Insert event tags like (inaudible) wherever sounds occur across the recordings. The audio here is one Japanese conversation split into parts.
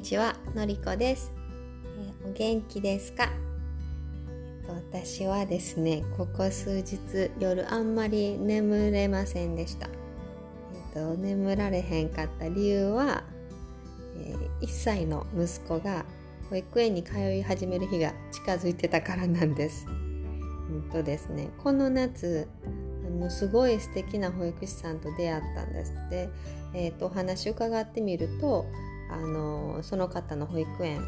にちは、のりこです、えーお元気ですか、えっと私はですね、ここ数日夜あんまり眠れませんでした。えっと眠られへんかった理由は、え1歳の息子が保育園に通い始める日が近づいてたからなんです。うんとですね、この夏あのすごい素敵な保育士さんと出会ったんですで、えー、とお話伺ってみるとあのその方の保育園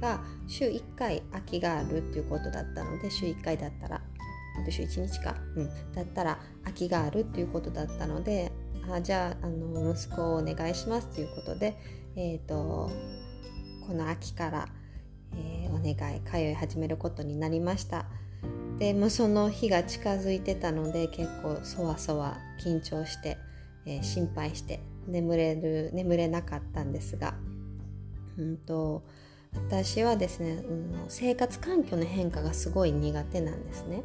が週1回空きがあるっていうことだったので週1回だったら。週1日か、うん、だったら空きがあるっていうことだったのであじゃああの息子をお願いしますということで、えー、とこの秋から、えーお願い通い始めることになりました。でもその日が近づいてたので結構そわそわ緊張して、えー心配して眠れる眠れなかったんですが、うん、と私はですね、うん、生活環境の変化がすごい苦手なんですね。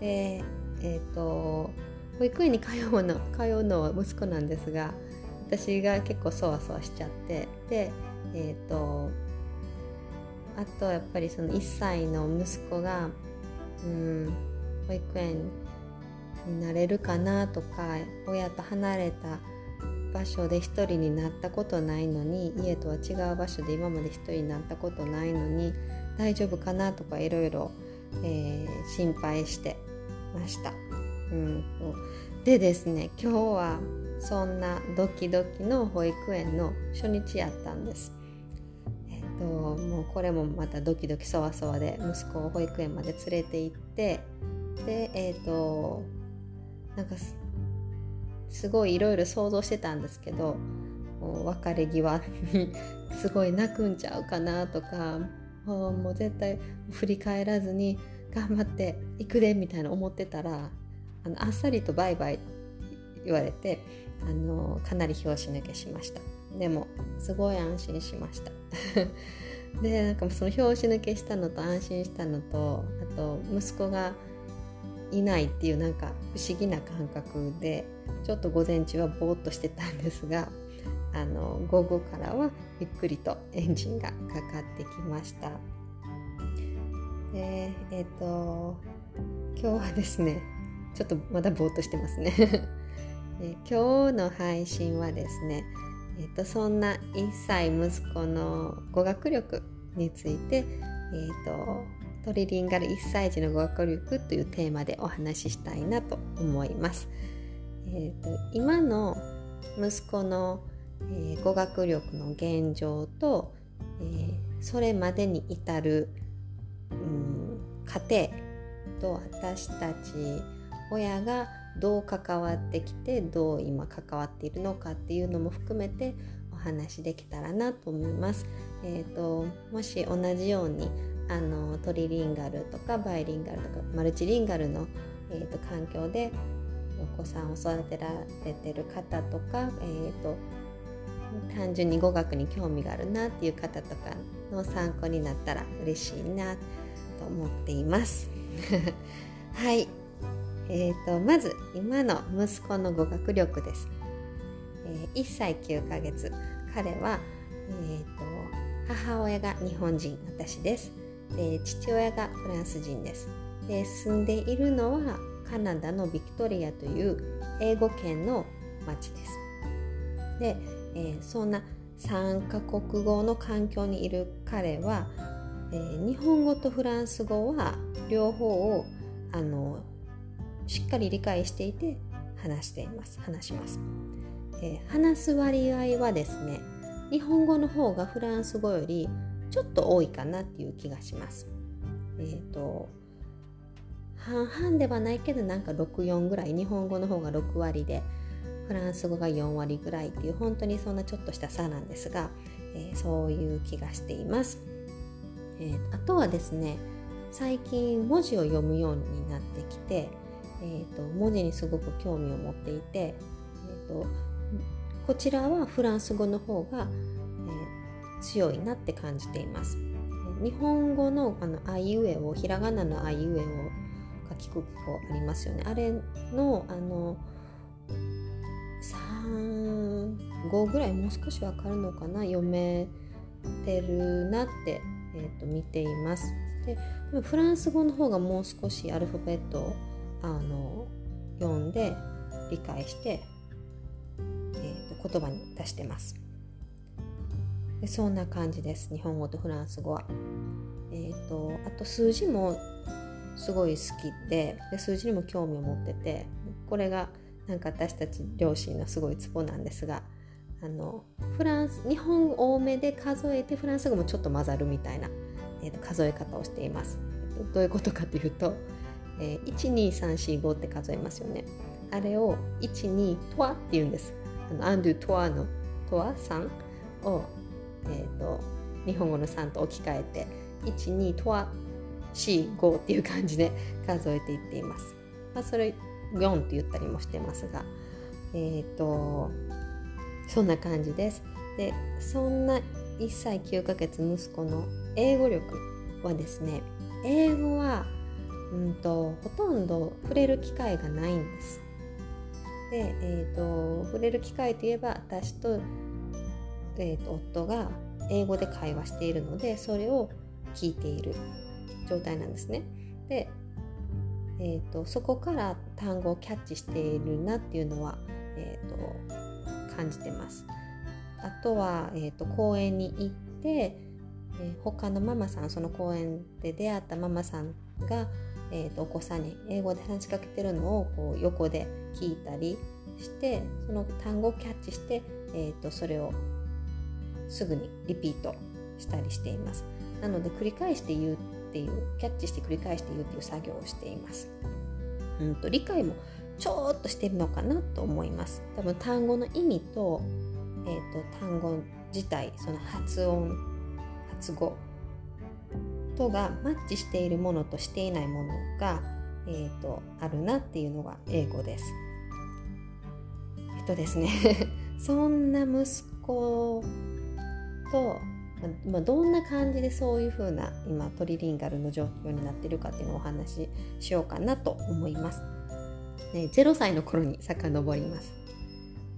で、えー、と保育園に通うの通うのは息子なんですが私が結構そわそわしちゃってでえっ、とあとやっぱりその1歳の息子がうん、保育園になれるかなとか親と離れた場所で一人になったことないのに家とは違う場所で今まで一人になったことないのに大丈夫かなとかいろいろ心配してました。うんでですね今日はそんなドキドキの保育園の初日やったんです。えっともうこれもまたドキドキそわそわで息子を保育園まで連れて行ってでえっ、となんかすごいいろいろ想像してたんですけど別れ際に (laughs) すごい泣くんちゃうかなとかもうもう絶対振り返らずに頑張って行くでみたいな思ってたらあのあっさりとバイバイ言われてあのかなり拍子抜けしました。でもすごい安心しました。(laughs) でなんかその拍子抜けしたのと安心したのとあと息子がいないっていうなんか不思議な感覚でちょっと午前中はぼーっとしてたんですが (laughs) あの午後からはゆっくりとエンジンがかかってきました。でえっ、と今日はですねちょっとまだぼーっとしてますね。(laughs) で今日の配信はですねえっとそんな1歳息子の語学力について、えっとトリリンガル1歳児の語学力というテーマでお話ししたいなと思います。えっと今の息子の、えー語学力の現状と、えーそれまでに至る、うん、過程と私たち親がどう関わってきてどう今関わっているのかっていうのも含めてお話できたらなと思います。えー、ともし同じようにあのトリリンガルとかバイリンガルとかマルチリンガルの、えー、と環境でお子さんを育てられてる方とか、えー、と単純に語学に興味があるなっていう方とかの参考になったら嬉しいなと思っています。(laughs) はい。えー、とまず今の息子の語学力です、えー1歳9ヶ月。彼は、えー、と母親が日本人私です。で父親がフランス人です。で住んでいるのはカナダのビクトリアという英語圏の町です。で、えーそんな3カ国語の環境にいる彼は、えー日本語とフランス語は両方をあのしっかり理解していて話しています。話します、えー話す割合はですね日本語の方がフランス語よりちょっと多いかなっていう気がします。えっ、と半々ではないけどなんか64ぐらい日本語の方が6割でフランス語が4割ぐらいっていう本当にそんなちょっとした差なんですが、えーそういう気がしています、えーあとはですね最近文字を読むようになってきて、えー、と文字にすごく興味を持っていて、えー、とこちらはフランス語の方が、強いなって感じています。日本語のあのあいうえおひらがなのあいうえお書きくきこありますよね。あれのあの35ぐらいもう少しわかるのかな？読めてるなって、えーと、見ています。でフランス語の方がもう少しアルファベットをあの読んで理解して、えーと、言葉に出してます。そんな感じです日本語とフランス語は。えーと、あと数字もすごい好きでで数字にも興味を持っててこれがなんか私たち両親のすごいツボなんですがあのフランス日本多めで数えてフランス語もちょっと混ざるみたいな、えー、と数え方をしています。どういうことかというと、えー、12345って数えますよね。あれを12トワって言うんです。あのアンドゥトワのトワ3を、えーと、日本語の3と置き換えて12トワ45っていう感じで (laughs) 数えていっています。まあ、それ4って言ったりもしてますが、えっ、ー、とそんな感じです。でそんな1歳9ヶ月息子の英語力はですね英語はうんとほとんど触れる機会がないんです。で、えーと、触れる機会といえば私と,、えーと、夫が英語で会話しているのでそれを聞いている状態なんですね。で、えーと、そこから単語をキャッチしているなっていうのは、えー、と感じてます。あとは、えー、と公園に行って、えー、他のママさんその公園で出会ったママさんがえーと、お子さんに英語で話しかけてるのをこう横で聞いたりしてその単語をキャッチして、えーと、それをすぐにリピートしたりしています。なので繰り返して言うっていうキャッチして繰り返して言うっていう作業をしています。うんと理解もちょっとしてるのかなと思います。多分単語の意味と,、えーと単語自体その発音発語とがマッチしているものとしていないものが、えーと、あるなっていうのが英語です。えっとですね。(laughs) そんな息子と、まあ、どんな感じでそういう風な今トリリンガルの状況になってるかっていうのをお話ししようかなと思います。ね、0歳の頃に遡ります。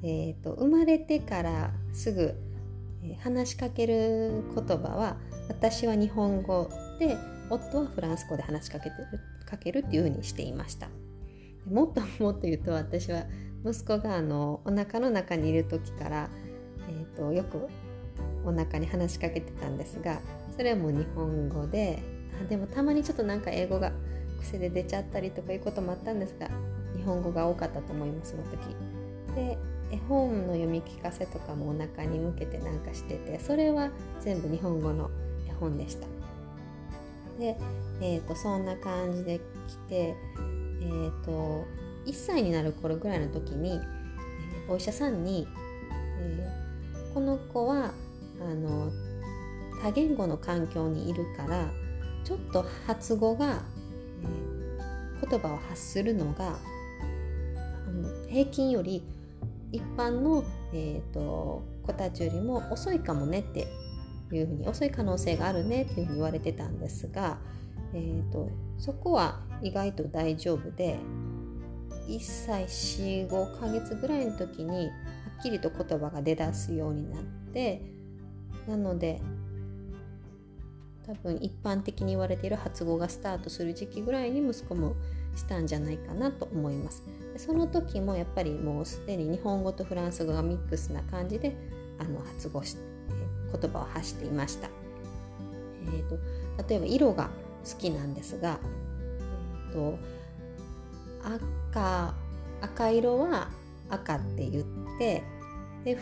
えーと生まれてからすぐ話しかける言葉は私は日本語で夫はフランス語で話しかけてるかけるっていう風にしていましたもっと (laughs) もっと言うと私は息子があのお腹の中にいる時から、えーと、よくお腹に話しかけてたんですがそれはもう日本語ででもたまにちょっとなんか英語が癖で出ちゃったりとかいうこともあったんですが日本語が多かったと思いますその時。で絵本の読み聞かせとかもお腹に向けてなんかしててそれは全部日本語の絵本でした。で、えーと、そんな感じで来て、えーと、1歳になる頃ぐらいの時に、えー、お医者さんに、えー、この子はあの多言語の環境にいるからちょっと発語が、え、言葉を発するのがあの平均より一般の、えーと、子たちよりも遅いかもねっていうふうに遅い可能性があるねっていうふうに言われてたんですが、えーと、そこは意外と大丈夫で1歳45ヶ月ぐらいの時にはっきりと言葉が出だすようになってなので多分一般的に言われている発語がスタートする時期ぐらいに息子もしたんじゃないかなと思います。その時もやっぱりもうすでに日本語とフランス語がミックスな感じであの発語し言葉を発していました、えーと、例えば色が好きなんですが、えーと、赤赤色は赤って言ってで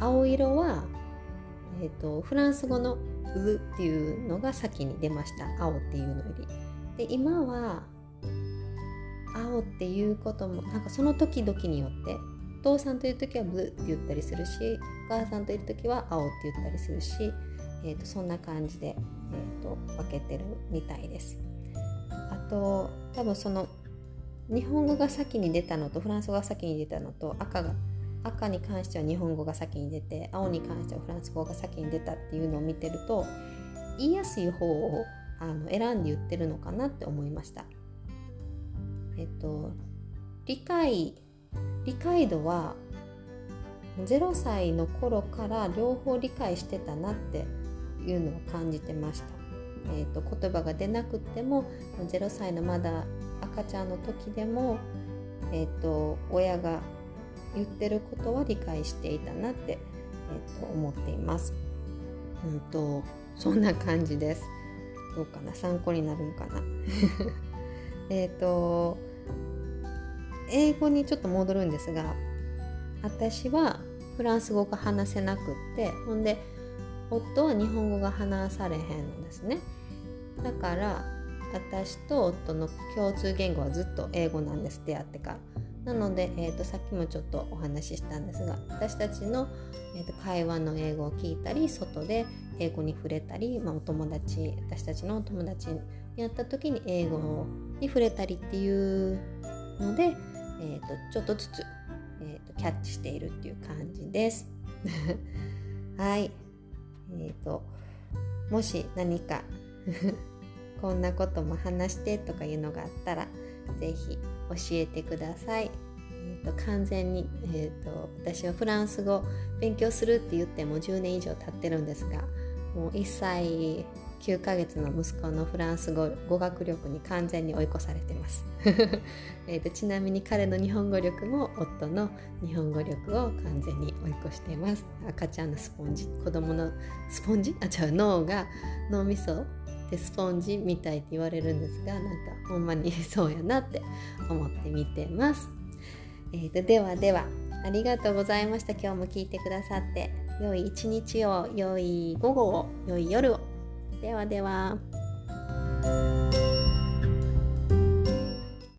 青色は、えーと、フランス語の「う」っていうのが先に出ました青っていうのより。で今は青っていうこともなんかその時々によってお父さんという時はブって言ったりするしお母さんといる時は青って言ったりするし、えーと、そんな感じで、えーと、分けてるみたいです。あと多分その日本語が先に出たのとフランス語が先に出たのと赤が赤に関しては日本語が先に出て青に関してはフランス語が先に出たっていうのを見てると言いやすい方をあの選んで言ってるのかなって思いました。えっと理解理解度は0歳の頃から両方理解してたなっていうのを感じてました。えーと、言葉が出なくても0歳のまだ赤ちゃんの時でも、えーと、親が言ってることは理解していたなって、えーと、思っています。うんとそんな感じです。どうかな？参考になるんかな？(laughs) えっと英語にちょっと戻るんですが私はフランス語が話せなくってほんで夫は日本語が話されへんのですねだから私と夫の共通言語はずっと英語なんです出会ってからなので、えーと、さっきもちょっとお話ししたんですが私たちの、えーと、会話の英語を聞いたり外で英語に触れたり、まあ、お友達私たちのお友達に会った時に英語に触れたりっていうので、えーと、ちょっとずつ、えーと、キャッチしているっていう感じです。(laughs) はい。えっ、ー、ともし何か (laughs) こんなことも話してとかいうのがあったら是非教えてください。えーと、完全に、えーと、私はフランス語勉強するって言っても10年以上経ってるんですがもう1歳9ヶ月の息子のフランス語語学力に完全に追い越されてます。(laughs) えとちなみに彼の日本語力も夫の日本語力を完全に追い越しています。赤ちゃんのスポンジ子供のスポンジ？あ違う脳が脳みそでスポンジみたいって言われるんですがなんかほんまに (laughs) そうやなって思って見てます、えーとではではありがとうございました。今日も聞いてくださって。良い一日を良い午後を良い夜を。ではでは。